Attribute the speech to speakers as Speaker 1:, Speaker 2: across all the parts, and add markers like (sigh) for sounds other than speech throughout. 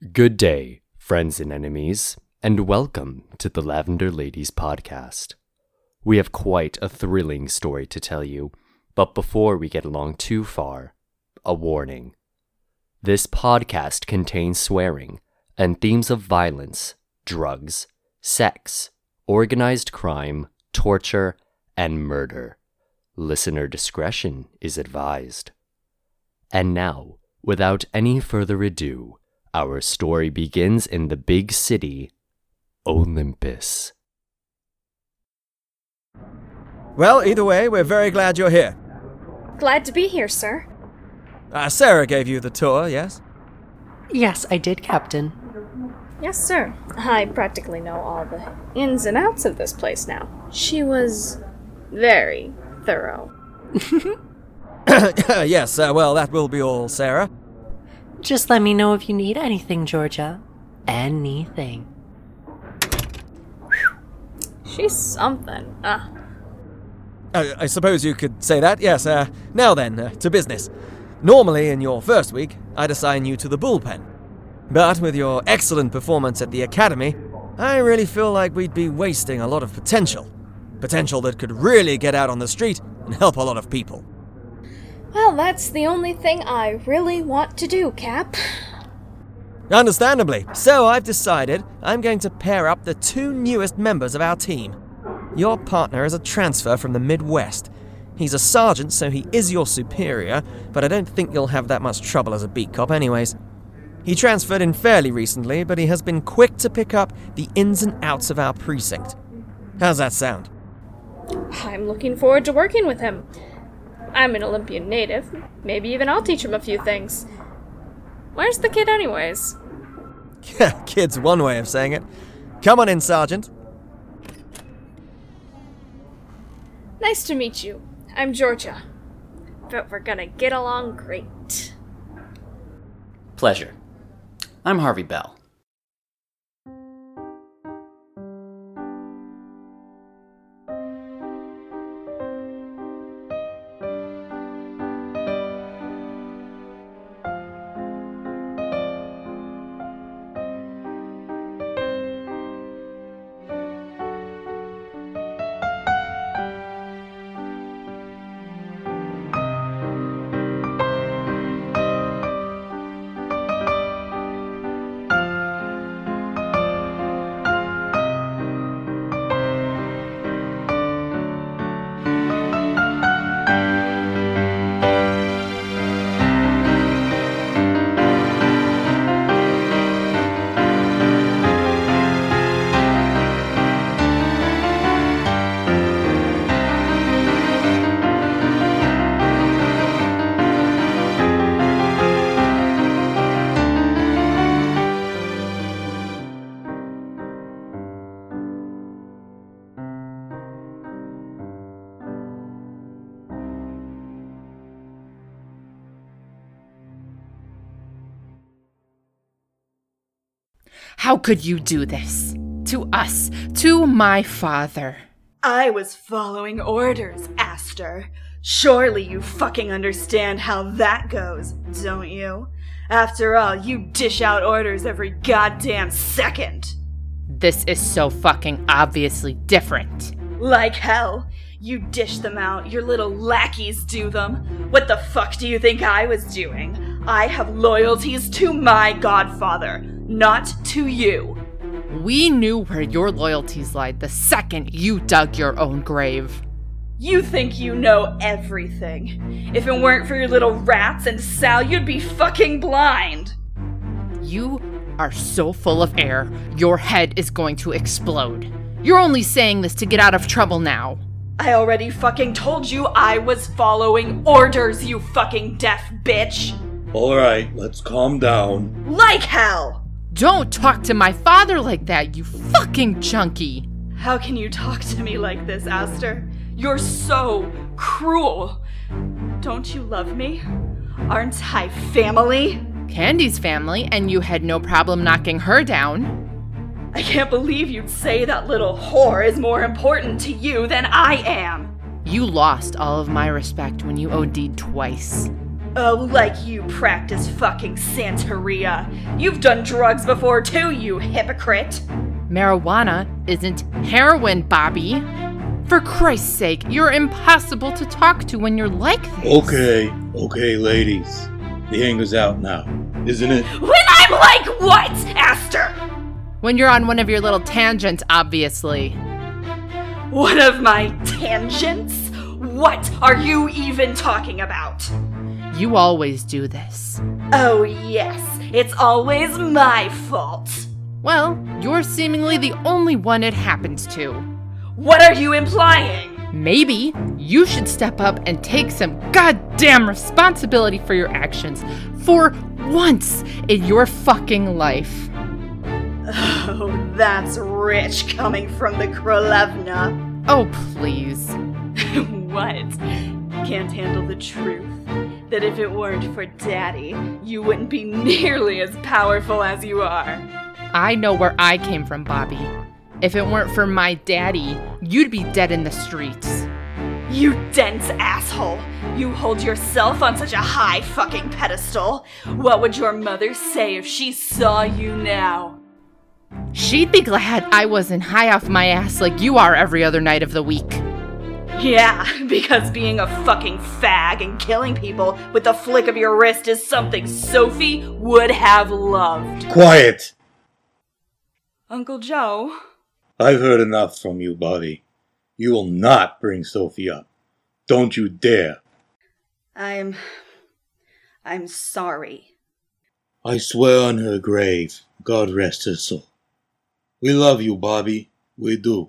Speaker 1: Good day, friends and enemies, and welcome to the Lavender Ladies podcast. We have quite a thrilling story to tell you, but before we get along too far, a warning. This podcast contains swearing and themes of violence, drugs, sex, organized crime, torture, and murder. Listener discretion is advised. And now, without any further ado, our story begins in the big city, Olympus.
Speaker 2: Well, either way, we're very glad you're here.
Speaker 3: Glad to be here, sir.
Speaker 2: Uh, Sarah gave you the tour, yes?
Speaker 4: Yes, I did, Captain.
Speaker 3: Yes, sir. I practically know all the ins and outs of this place now. She was very thorough. (coughs)
Speaker 2: yes, uh, well, that will be all, Sarah.
Speaker 4: Just let me know if you need anything, Georgia. Anything.
Speaker 3: She's something. Ah,
Speaker 2: Uh, I suppose you could say that, yes. Uh, now then, uh, to business. Normally, in your first week, I'd assign you to the bullpen. But with your excellent performance at the academy, I really feel like we'd be wasting a lot of potential. Potential that could really get out on the street and help a lot of people.
Speaker 3: Well, that's the only thing I really want to do, Cap.
Speaker 2: Understandably. So I've decided I'm going to pair up the two newest members of our team. Your partner is a transfer from the Midwest. He's a sergeant, so he is your superior, but I don't think you'll have that much trouble as a beat cop, anyways. He transferred in fairly recently, but he has been quick to pick up the ins and outs of our precinct. How's that sound?
Speaker 3: I'm looking forward to working with him. I'm an Olympian native. Maybe even I'll teach him a few things. Where's the kid, anyways? (laughs)
Speaker 2: Kid's one way of saying it. Come on in, Sergeant.
Speaker 3: Nice to meet you. I'm Georgia. But we're gonna get along great.
Speaker 5: Pleasure. I'm Harvey Bell.
Speaker 6: Could you do this? To us, to my father.
Speaker 7: I was following orders, Aster. Surely you fucking understand how that goes, don't you? After all, you dish out orders every goddamn second.
Speaker 6: This is so fucking obviously different.
Speaker 7: Like hell. You dish them out, your little lackeys do them. What the fuck do you think I was doing? I have loyalties to my godfather, not to you.
Speaker 6: We knew where your loyalties lied the second you dug your own grave.
Speaker 7: You think you know everything. If it weren't for your little rats and Sal, you'd be fucking blind.
Speaker 6: You are so full of air, your head is going to explode. You're only saying this to get out of trouble now.
Speaker 7: I already fucking told you I was following orders, you fucking deaf bitch.
Speaker 8: Alright, let's calm down.
Speaker 7: Like hell!
Speaker 6: Don't talk to my father like that, you fucking junkie.
Speaker 7: How can you talk to me like this, Aster? You're so cruel. Don't you love me? Aren't I family?
Speaker 6: Candy's family, and you had no problem knocking her down.
Speaker 7: I can't believe you'd say that little whore is more important to you than I am.
Speaker 6: You lost all of my respect when you OD'd twice.
Speaker 7: Oh, like you practice fucking Santeria. You've done drugs before too, you hypocrite.
Speaker 6: Marijuana isn't heroin, Bobbi. For Christ's sake, you're impossible to talk to when you're like this.
Speaker 8: Okay, okay, ladies. The anger's out now, isn't it?
Speaker 7: When I'm like what, Aster?
Speaker 6: When you're on one of your little tangents, obviously.
Speaker 7: One of my tangents? What are you even talking about?
Speaker 6: You always do this.
Speaker 7: Oh, yes, it's always my fault.
Speaker 6: Well, you're seemingly the only one it happens to.
Speaker 7: What are you implying?
Speaker 6: Maybe you should step up and take some goddamn responsibility for your actions for once in your fucking life.
Speaker 7: Oh, that's rich coming from the Krolevna.
Speaker 6: Oh, please. (laughs)
Speaker 7: what? Can't handle the truth? That if it weren't for Daddy, you wouldn't be (laughs) nearly as powerful as you are.
Speaker 6: I know where I came from, Bobbi. If it weren't for my daddy, you'd be dead in the streets.
Speaker 7: You dense asshole! You hold yourself on such a high fucking pedestal. What would your mother say if she saw you now?
Speaker 6: She'd be glad I wasn't high off my ass like you are every other night of the week.
Speaker 7: Yeah, (laughs) because being a fucking fag and killing people with the flick of your wrist is something Sophie would have loved.
Speaker 8: Quiet!
Speaker 7: Uncle Joe?
Speaker 8: I've heard enough from you, Bobbi. You will not bring Sophie up. Don't you dare.
Speaker 7: I'm. I'm sorry.
Speaker 8: I swear on her grave, God rest her soul. We love you, Bobbi. We do.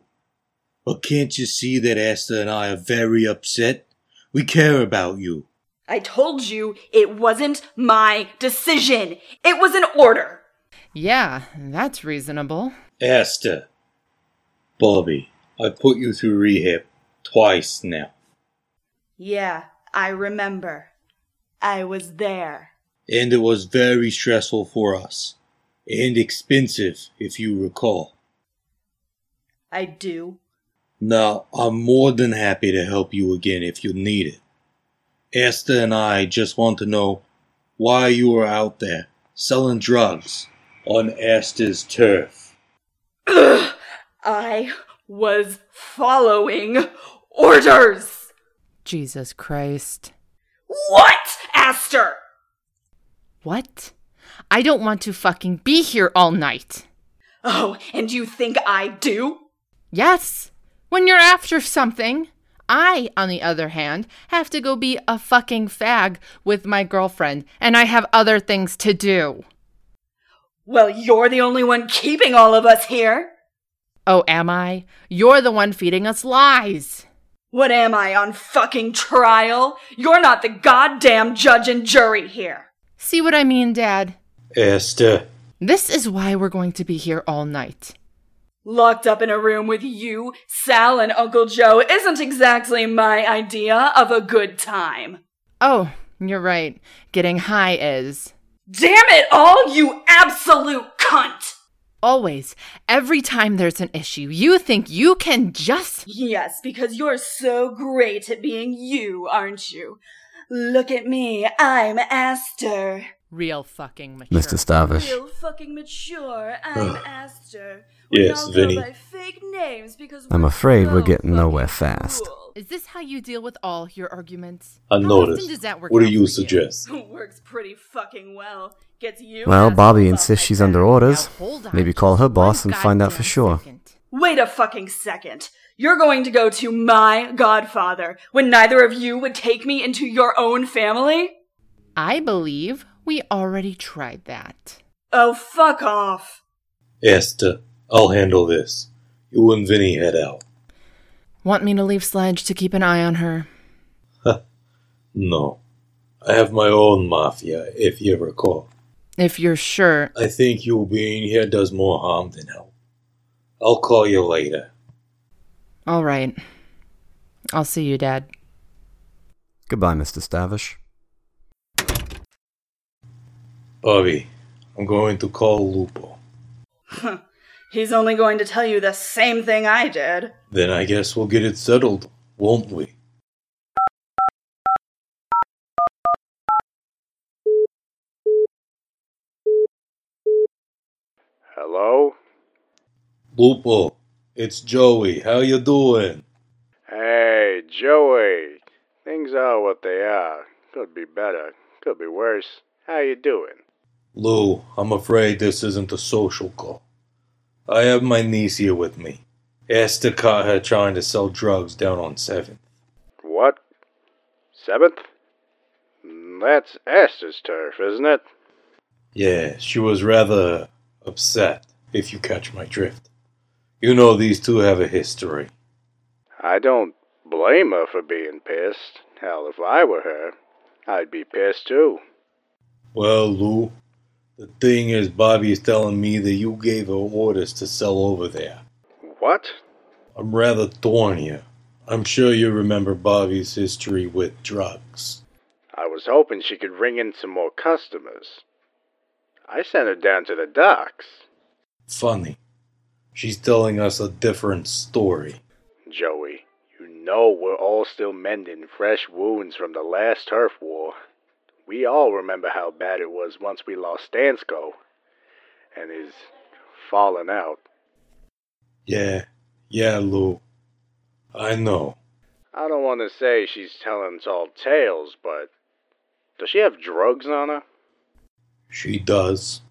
Speaker 8: But can't you see that Aster and I are very upset? We care about you.
Speaker 7: I told you it wasn't my decision. It was an order.
Speaker 6: Yeah, that's reasonable.
Speaker 8: Aster. Bobbi, I put you through rehab twice now.
Speaker 7: Yeah, I remember. I was there.
Speaker 8: And it was very stressful for us. And expensive, if you recall.
Speaker 7: I do.
Speaker 8: Now, I'm more than happy to help you again if you need it. Aster and I just want to know why you are out there selling drugs on Aster's turf.
Speaker 7: I was following orders.
Speaker 6: Jesus Christ.
Speaker 7: What, Aster?
Speaker 6: What? I don't want to fucking be here all night.
Speaker 7: Oh, and you think I do?
Speaker 6: Yes, when you're after something. I, on the other hand, have to go be a fucking fag with my girlfriend, and I have other things to do.
Speaker 7: Well, you're the only one keeping all of us here.
Speaker 6: Oh, am I? You're the one feeding us lies.
Speaker 7: What am I, on fucking trial? You're not the goddamn judge and jury here.
Speaker 6: See what I mean, Dad?
Speaker 8: Aster.
Speaker 6: This is why we're going to be here all night.
Speaker 7: Locked up in a room with you, Sal, and Uncle Joe isn't exactly my idea of a good time.
Speaker 6: Oh, you're right. Getting high is.
Speaker 7: Damn it all, you absolute cunt!
Speaker 6: Always, every time there's an issue, you think you can just.
Speaker 7: Yes, because you're so great at being you, aren't you? Look at me, I'm Aster.
Speaker 6: Real fucking mature.
Speaker 9: Mr. Stavish.
Speaker 7: Real fucking mature, I'm Aster.
Speaker 8: Yes,
Speaker 7: all
Speaker 8: Vinny.
Speaker 7: go by fake names because
Speaker 9: I'm
Speaker 7: we're
Speaker 9: afraid we're getting nowhere fast.
Speaker 7: cool.
Speaker 6: Is this how you deal with all your arguments?
Speaker 8: I noticed.
Speaker 6: does that work
Speaker 8: What do you
Speaker 6: for
Speaker 8: suggest? (laughs)
Speaker 7: Works pretty fucking well. Gets you.
Speaker 9: Well,
Speaker 7: Bobbi
Speaker 9: insists she's under orders.
Speaker 6: On
Speaker 9: Maybe call her boss and find out for sure.
Speaker 6: second.
Speaker 7: Wait a fucking second. You're going to go to my godfather when neither of you would take me into your own family?
Speaker 6: I believe we already tried that.
Speaker 7: Oh, fuck off.
Speaker 8: Aster, I'll handle this. You and Vinny head out.
Speaker 6: Want me to leave Sledge to keep an eye on her?
Speaker 8: No. I have my own mafia, if you recall.
Speaker 6: If you're sure.
Speaker 8: I think you being here does more harm than help. I'll call you later.
Speaker 6: All right. I'll see you, Dad.
Speaker 9: Goodbye, Mr. Stavish.
Speaker 8: Bobbi, I'm going to call Lupo.
Speaker 7: He's only going to tell you the same thing I did.
Speaker 8: Then I guess we'll get it settled, won't we?
Speaker 10: Hello?
Speaker 8: Lupo, it's Joey. How you doing?
Speaker 10: Hey, Joey. Things are what they are. Could be better. Could be worse. How you doing?
Speaker 8: Lou, I'm afraid this isn't a social call. I have my niece here with me. Esther caught her trying to sell drugs down on 7th.
Speaker 10: What? Seventh? That's Esther's turf, isn't it?
Speaker 8: Yeah, she was rather upset, if you catch my drift. You know these two have a history.
Speaker 10: I don't blame her for being pissed. Hell, if I were her, I'd be pissed too.
Speaker 8: Well, Lou, the thing is, Bobbi is telling me that you gave her orders to sell over there.
Speaker 10: What?
Speaker 8: I'm rather torn here. I'm sure you remember Bobbi's history with drugs.
Speaker 10: I was hoping she could ring in some more customers. I sent her down to the docks.
Speaker 8: Funny. She's telling us a different story.
Speaker 10: Joey, you know we're all still mending fresh wounds from the last turf war. We all remember how bad it was once we lost Stansko and his falling out.
Speaker 8: Yeah, yeah, Lou. I know.
Speaker 10: I don't want to say she's telling tall tales, but does she have drugs on her?
Speaker 8: She does.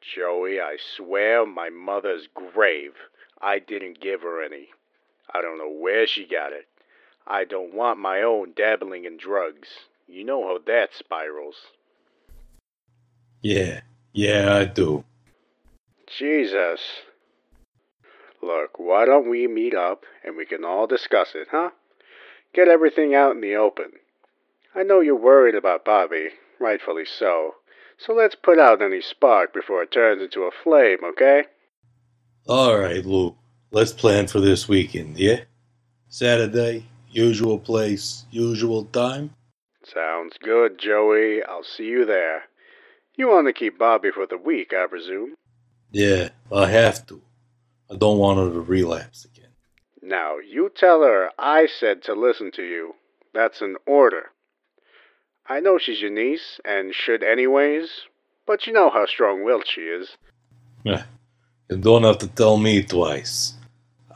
Speaker 10: Joey, I swear my mother's grave. I didn't give her any. I don't know where she got it. I don't want my own dabbling in drugs. You know how that spirals.
Speaker 8: Yeah, yeah, I do.
Speaker 10: Jesus. Look, why don't we meet up and we can all discuss it, huh? Get everything out in the open. I know you're worried about Bobbi, rightfully so. So let's put out any spark before it turns into a flame, okay?
Speaker 8: Alright, Lou. Let's plan for this weekend, yeah? Saturday, usual place, usual time?
Speaker 10: Sounds good, Joey. I'll see you there. You want to keep Bobbi for the week, I presume?
Speaker 8: Yeah, I have to. I don't want her to relapse again.
Speaker 10: Now, you tell her I said to listen to you. That's an order. I know she's your niece, and should anyways, but you know how strong willed she is.
Speaker 8: Eh, You don't have to tell me twice.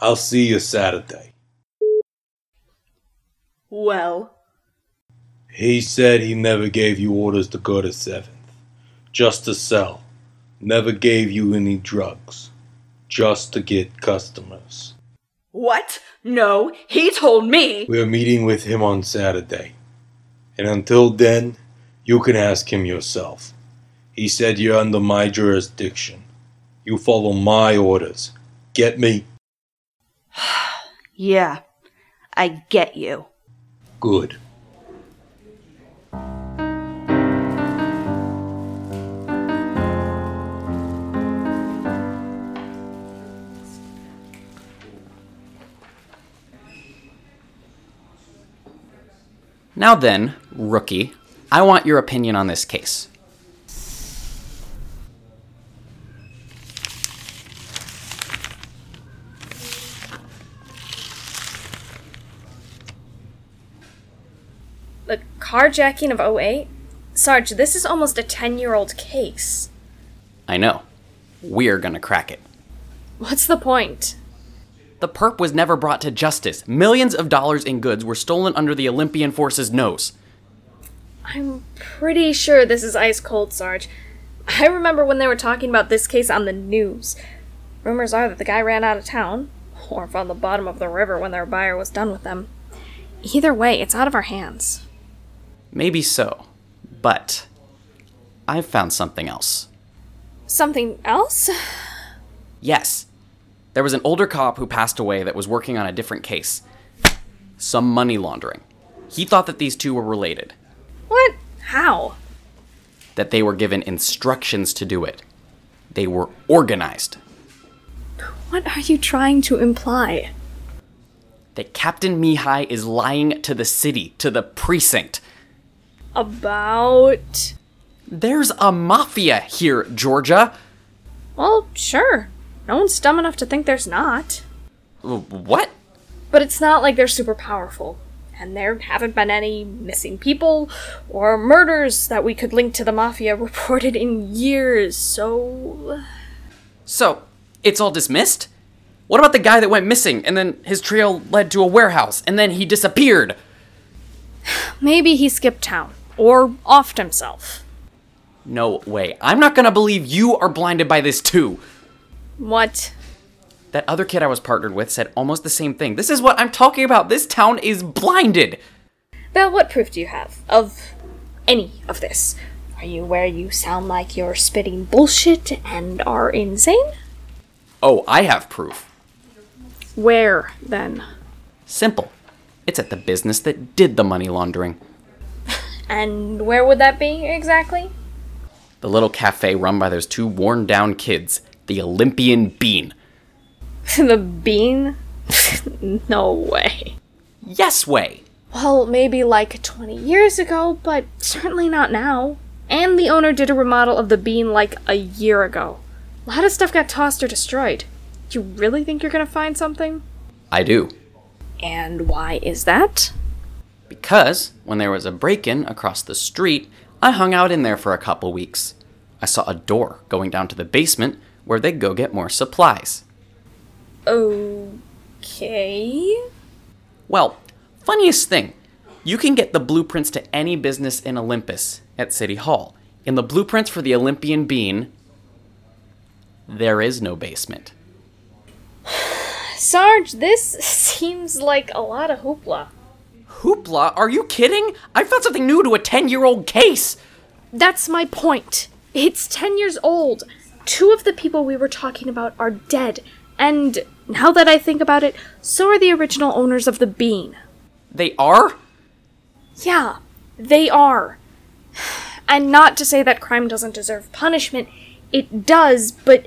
Speaker 8: I'll see you Saturday.
Speaker 7: Well,
Speaker 8: He said he never gave you orders to go to 7th. Just to sell. Never gave you any drugs. Just to get customers.
Speaker 7: what? No, he told me.
Speaker 8: We're meeting with him on Saturday. And until then, you can ask him yourself. He said you're under my jurisdiction. You follow my orders. Get me? (sighs)
Speaker 7: Yeah, I get you.
Speaker 8: Good.
Speaker 5: Now then, rookie, I want your opinion on this case.
Speaker 3: The carjacking of 08? Sarge, this is almost a 10 year old case.
Speaker 5: I know. We're gonna crack it.
Speaker 3: What's the point?
Speaker 5: The perp was never brought to justice. Millions of dollars in goods were stolen under the Olympian force's nose.
Speaker 3: I'm pretty sure this is ice cold, Sarge. I remember when they were talking about this case on the news. Rumors are that the guy ran out of town, or found the bottom of the river when their buyer was done with them. Either way, it's out of our hands.
Speaker 5: Maybe so, but I've found something else.
Speaker 3: Something else? (sighs)
Speaker 5: Yes, there was an older cop who passed away that was working on a different case. Some money laundering. He thought that these two were related,
Speaker 3: What? How?
Speaker 5: that they were given instructions to do it. They were organized.
Speaker 3: What are you trying to imply?
Speaker 5: That Captain Mihai is lying to the city, to the precinct.
Speaker 3: About.
Speaker 5: There's a mafia here, Georgia.
Speaker 3: Well, sure. No one's dumb enough to think there's not.
Speaker 5: What?
Speaker 3: But it's not like they're super powerful. And there haven't been any missing people or murders that we could link to the mafia (laughs) reported in years, so.
Speaker 5: So, it's all dismissed? What about the guy that went missing and then his trail led to a warehouse and then he disappeared? (sighs)
Speaker 3: Maybe he skipped town or offed himself.
Speaker 5: No way. I'm not gonna believe you are blinded by this too.
Speaker 3: What?
Speaker 5: That other kid I was partnered with said almost the same thing. This is what I'm talking about. This town is blinded.
Speaker 3: Bell, what proof do you have of any of this? Are you where you sound like you're spitting bullshit and are insane?
Speaker 5: Oh, I have proof.
Speaker 3: Where, then?
Speaker 5: Simple. It's at the business that did the money laundering. (laughs)
Speaker 3: And where would that be exactly?
Speaker 5: The little cafe run by those two worn down kids. The Olympian Bean. (laughs)
Speaker 3: the bean? (laughs) no way.
Speaker 5: Yes way.
Speaker 3: Well, maybe like 20 years ago, but certainly not now. And the owner did a remodel of the bean like a year ago. A lot of stuff got tossed or destroyed. You really think you're gonna find something?
Speaker 5: I do.
Speaker 3: And why is that?
Speaker 5: Because when there was a break in across the street, I hung out in there for a couple weeks. I saw a door going down to the basement where they'd go get more supplies.
Speaker 3: Okay.
Speaker 5: Well, funniest thing, you can get the blueprints to any business in Olympus at City Hall. In the blueprints for the Olympian Bean, there is no basement. (sighs)
Speaker 3: Sarge, this (laughs) seems like a lot of hoopla.
Speaker 5: Hoopla? Are you kidding? I found something new to a 10 year old case!
Speaker 3: That's my point. It's 10 years old. Two of the people we were talking about are dead. And now that I think about it, so are the original owners of the bean.
Speaker 5: They are?
Speaker 3: Yeah, they are. And not to say that crime doesn't deserve punishment, it does, but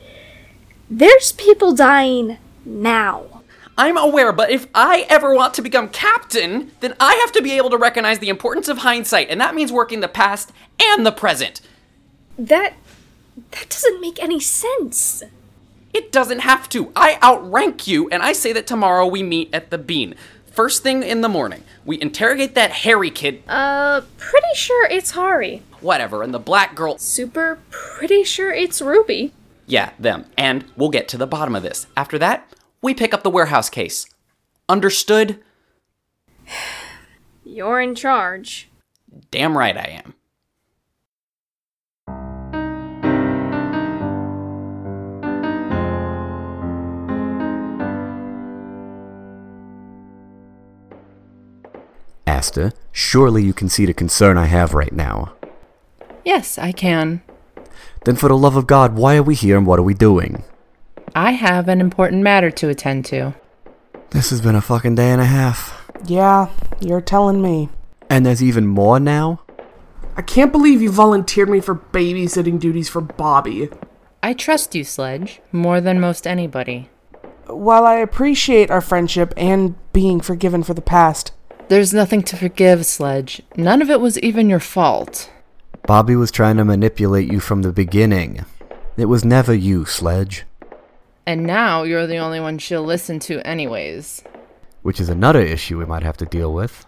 Speaker 3: there's people dying now.
Speaker 5: I'm aware, but if I ever want to become captain, then I have to be able to recognize the importance of hindsight, and that means working the past and the present.
Speaker 3: That. That doesn't make any sense.
Speaker 5: It doesn't have to. I outrank you, and I say that tomorrow we meet at the bean. First thing in the morning, we interrogate that hairy kid.
Speaker 3: Uh, pretty sure it's Hari.
Speaker 5: Whatever, and the black girl.
Speaker 3: Super pretty sure it's Ruby.
Speaker 5: Yeah, them. And we'll get to the bottom of this. After that, we pick up the warehouse case. Understood? (sighs)
Speaker 3: You're in charge.
Speaker 5: Damn right I am.
Speaker 9: Aster, surely you can see the concern I have right now.
Speaker 6: Yes, I can.
Speaker 9: Then for the love of God, why are we here and what are we doing?
Speaker 6: I have an important matter to attend to.
Speaker 9: This has been a fucking day and a half.
Speaker 11: Yeah, you're telling me.
Speaker 9: And there's even more now?
Speaker 11: I can't believe you volunteered me for babysitting duties for Bobbi.
Speaker 6: I trust you, Sledge, more than most anybody.
Speaker 11: While I appreciate our friendship and being forgiven for the past,
Speaker 6: There's nothing to forgive, Sledge. None of it was even your fault.
Speaker 9: Bobbi was trying to manipulate you from the beginning. It was never you, Sledge.
Speaker 6: And now you're the only one she'll listen to, anyways.
Speaker 9: Which is another issue we might have to deal with.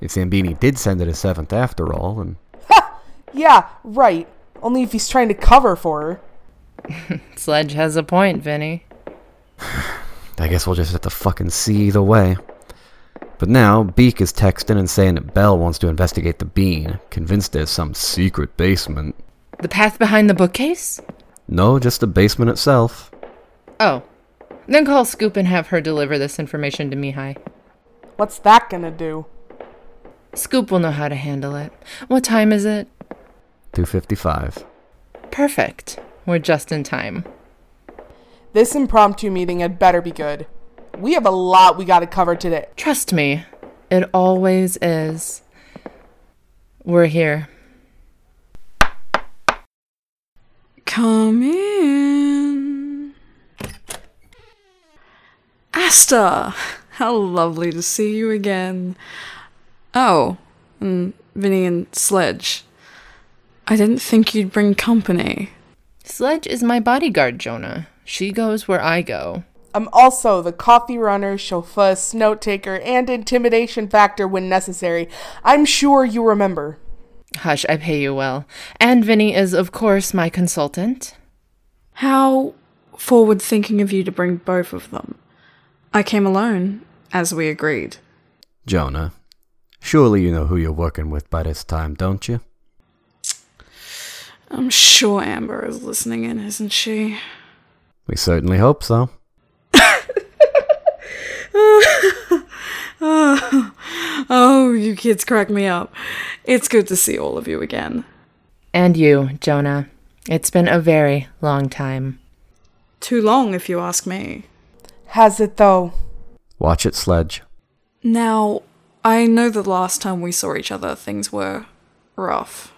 Speaker 9: If Zambini did send it to seventh after all, and Ha!
Speaker 11: yeah, right. Only if he's trying to cover for her. (laughs)
Speaker 6: Sledge has a point, Vinny. (sighs)
Speaker 9: I guess we'll just have to fucking see either way. But now, Beak is texting and saying that Bell wants to investigate the bean, convinced there's some secret basement.
Speaker 6: The path behind the bookcase?
Speaker 9: No, just the basement itself.
Speaker 6: Oh. Then call Scoop and have her deliver this information to Mihai.
Speaker 11: What's that gonna do?
Speaker 6: Scoop will know how to handle it. What time is it?
Speaker 9: 255.
Speaker 6: Perfect. We're just in time.
Speaker 11: This impromptu meeting had better be good. We have a lot we gotta cover today.
Speaker 6: Trust me, it always is. We're here.
Speaker 12: Come in. Aster! How lovely to see you again. Oh, and Vinny and Sledge. I didn't think you'd bring company.
Speaker 6: Sledge is my bodyguard, Jonah. She goes where I go.
Speaker 11: I'm also the coffee runner, chauffeur, note taker, and intimidation factor when necessary. I'm sure you remember.
Speaker 6: Hush, I pay you well. And Vinny is, of course, my consultant.
Speaker 12: How forward thinking of you to bring both of them. I came alone, as we agreed.
Speaker 9: Jonah, surely you know who you're working with by this time, don't you?
Speaker 12: I'm sure Amber is listening in, isn't she?
Speaker 9: We certainly hope so.
Speaker 12: Oh, (laughs) oh, you kids crack me up. It's good to see all of you again.
Speaker 6: And you, Jonah. It's been a very long time.
Speaker 12: Too long, if you ask me.
Speaker 11: Has it though?
Speaker 9: Watch it, Sledge.
Speaker 12: Now, I know the last time we saw each other, things were rough.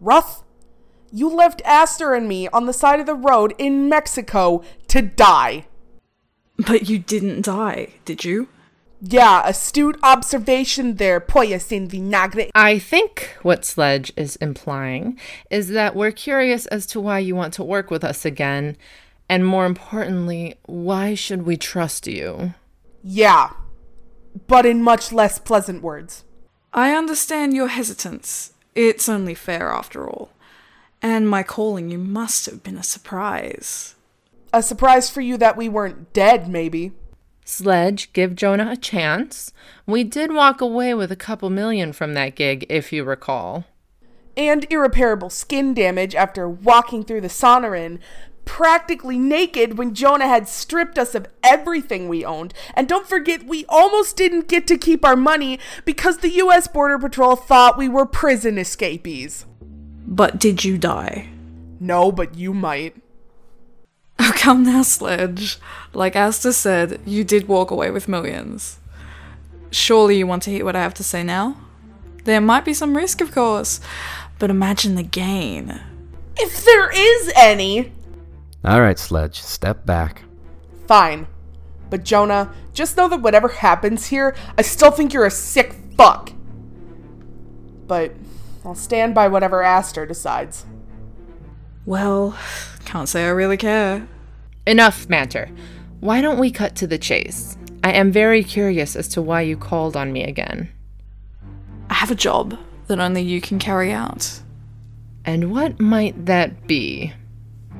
Speaker 11: Rough? You left Aster and me on the side of the road in Mexico to die.
Speaker 12: But you didn't die, did you?
Speaker 11: Yeah, astute observation there, pollas in vinagre.
Speaker 6: I think what Sledge is implying is that we're curious as to why you want to work with us again, and more importantly, why should we trust you?
Speaker 11: Yeah, but in much less pleasant words.
Speaker 12: I understand your hesitance. It's only fair, after all. And my calling you must have been a surprise.
Speaker 11: A surprise for you that we weren't dead, maybe.
Speaker 6: Sledge, give Jonah a chance. We did walk away with a couple million from that gig, if you recall.
Speaker 11: And irreparable skin damage after walking through the Sonoran, practically naked when Jonah had stripped us of everything we owned. And don't forget, we almost didn't get to keep our money because the US Border Patrol thought we were prison escapees.
Speaker 12: But did you die?
Speaker 11: No, but you might.
Speaker 12: Come now, Sledge. Like Aster said, you did walk away with millions. Surely you want to hear what I have to say now? There might be some risk, of course, but imagine the gain.
Speaker 11: If there is any!
Speaker 9: Alright, Sledge, step back.
Speaker 11: Fine. But Jonah, just know that whatever happens here, I still think you're a sick fuck. But I'll stand by whatever Aster decides.
Speaker 12: Well, can't say I really care.
Speaker 6: Enough matter. Why don't we cut to the chase? I am very curious as to why you called on me again.
Speaker 12: I have a job that only you can carry out.
Speaker 6: And what might that be?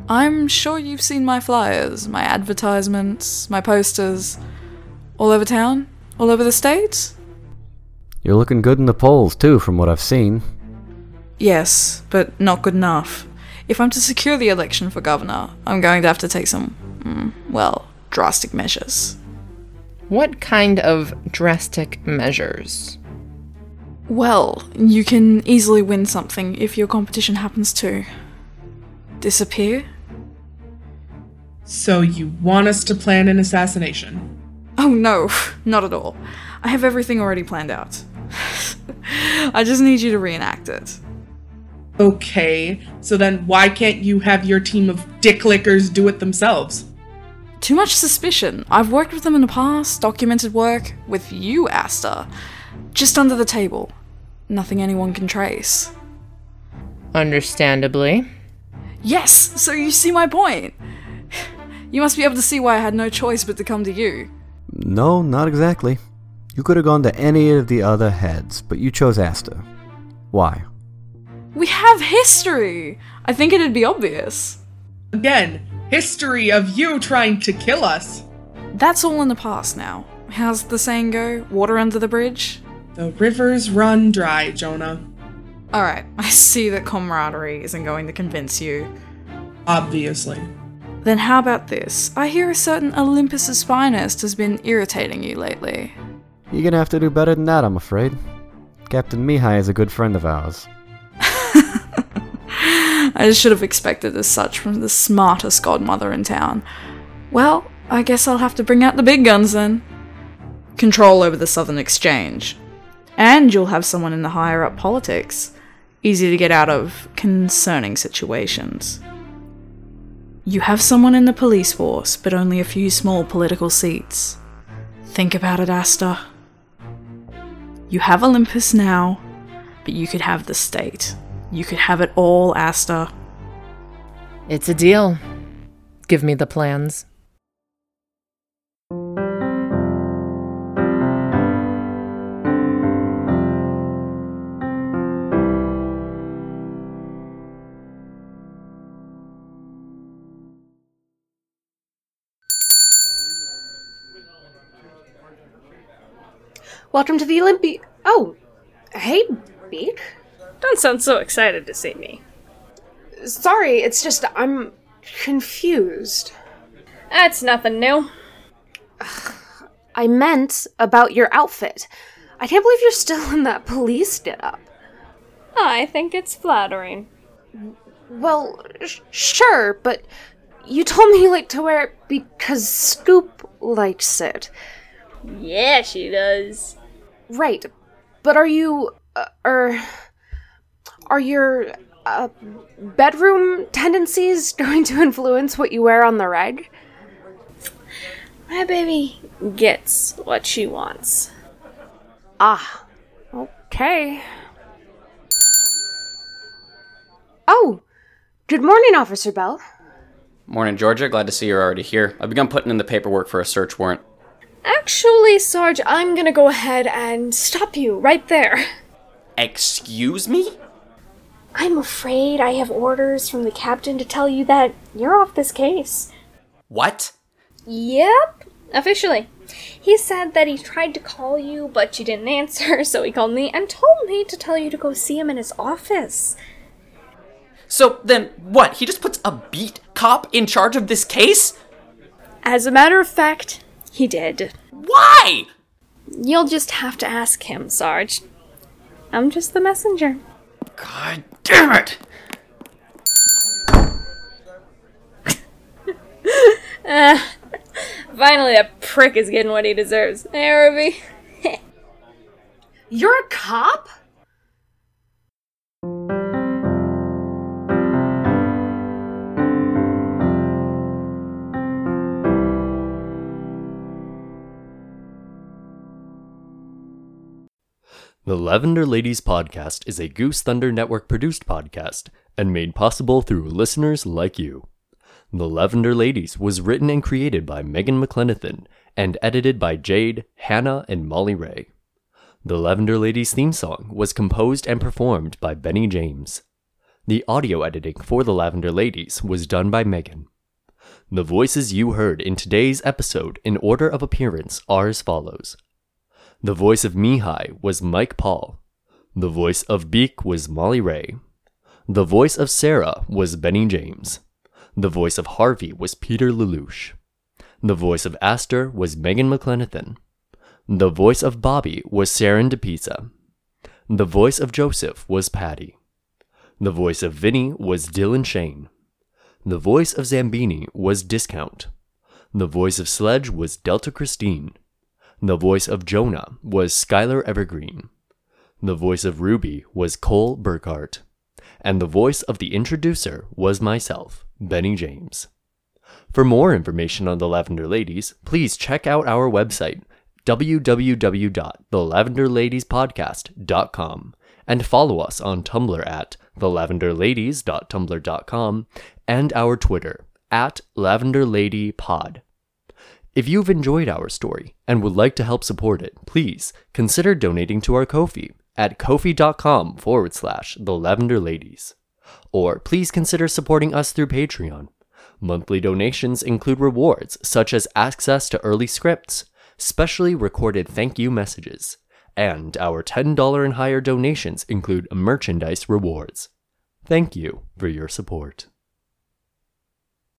Speaker 12: I'm sure you've seen my flyers, my advertisements, my posters. All over town? All over the States?
Speaker 9: You're looking good in the polls, too, from what I've seen.
Speaker 12: Yes, but not good enough. If I'm to secure the election for governor, I'm going to have to take some, mm, well, drastic measures.
Speaker 6: What kind of drastic measures?
Speaker 12: Well, you can easily win something if your competition happens to disappear.
Speaker 11: So you want us to plan an assassination?
Speaker 12: Oh no, (laughs) not at all. I have everything already planned out. (laughs) I just need you to reenact it.
Speaker 11: Okay, so then why can't you have your team of dick lickers do it themselves?
Speaker 12: Too much suspicion. I've worked with them in the past, documented work with you, Aster. Just under the table. Nothing anyone can trace.
Speaker 6: Understandably.
Speaker 12: Yes, so you see my point. You must be able to see why I had no choice but to come to you.
Speaker 9: No, not exactly. You could have gone to any of the other heads, but you chose Aster. Why?
Speaker 12: We have history! I think it'd be obvious.
Speaker 11: Again, history of you trying to kill us.
Speaker 12: That's all in the past now. How's the saying go? Water under the bridge?
Speaker 11: The rivers run dry, Jonah.
Speaker 12: Alright, (laughs) I see that camaraderie isn't going to convince you.
Speaker 11: Obviously.
Speaker 12: Then how about this? I hear a certain Olympus Spinist has been irritating you lately.
Speaker 9: You're gonna have to do better than that, I'm afraid. Captain Mihai is a good friend of ours.
Speaker 12: I should have expected as such from the smartest godmother in town. Well, I guess I'll have to bring out the big guns then. Control over the Southern Exchange. And you'll have someone in the higher up politics. Easy to get out of concerning situations. You have someone in the police force, but only a few small political seats. Think about it, Aster. You have Olympus now, but you could have the state. You could have it all, Aster.
Speaker 6: It's a deal. Give me the plans.
Speaker 13: Welcome to the Olympi. Oh, hey, Beak.
Speaker 3: Don't sound so excited to see me.
Speaker 13: Sorry, it's just I'm confused.
Speaker 3: That's nothing new.
Speaker 13: I meant about your outfit. I can't believe you're still in that police getup.
Speaker 3: I think it's flattering.
Speaker 13: Well, sh- sure, but you told me you like to wear it because Scoop likes it.
Speaker 3: Yeah, she does.
Speaker 13: Right, but are you, uh, er, are your uh, bedroom tendencies (laughs) going to influence what you wear on the reg?
Speaker 3: My baby gets what she wants.
Speaker 13: Ah, okay. Oh, good morning, Officer Bell.
Speaker 5: Morning, Georgia. Glad to see you're already here. I've begun putting in the paperwork for a search warrant.
Speaker 3: Actually, Sarge, I'm gonna go ahead and stop you right there.
Speaker 5: Excuse me?
Speaker 3: I'm afraid I have orders from the captain to tell you that you're off this case.
Speaker 5: What?
Speaker 3: Yep, officially. He said that he tried to call you, but you didn't answer, (laughs) so he called me and told me to tell you to go see him in his office.
Speaker 5: So then, what? He just puts a beat cop in charge of this case?
Speaker 3: As a matter of fact, he did.
Speaker 5: Why?
Speaker 3: You'll just have to ask him, Sarge. I'm just the messenger.
Speaker 5: God damn it!
Speaker 3: Uh, (laughs) finally, that prick is getting what he deserves. Hey, Ruby. (laughs)
Speaker 13: You're a cop?
Speaker 1: The Lavender Ladies podcast is a Goose Thunder Network produced podcast and made possible through listeners like you. The Lavender Ladies was written and created by Megan McLenithan and edited by Jade, Hannah, and Molly Ray. The Lavender Ladies theme song was composed and performed by Benny James. The audio editing for The Lavender Ladies was done by Megan. The voices you heard in today's episode in order of appearance are as follows. The voice of Mihai was Mike Paul. The voice of Beak was Molly Ray. The voice of Sarah was Benny James. The voice of Harvey was Peter Lelouch. The voice of Aster was Megan McLenithan. The voice of Bobbi was Saren DePisa. The voice of Joseph was Patty. The voice of Vinny was Dylan Shane. The voice of Zambini was Discount. The voice of Sledge was Delta Christine. The voice of Jonah was Skylar Evergreen. The voice of Ruby was Cole Burkhart. And the voice of the introducer was myself, Benny James. For more information on the Lavender Ladies, please check out our website, www.thelavenderladiespodcast.com, and follow us on Tumblr at thelavenderladies.tumblr.com and our Twitter at lavenderladypod. If you've enjoyed our story and would like to help support it, please consider donating to our Ko-fi at kofi.com forward slash the Lavender Ladies. Or please consider supporting us through Patreon. Monthly donations include rewards such as access to early scripts, specially recorded thank you messages, and our $10 and higher donations include merchandise rewards. Thank you for your support.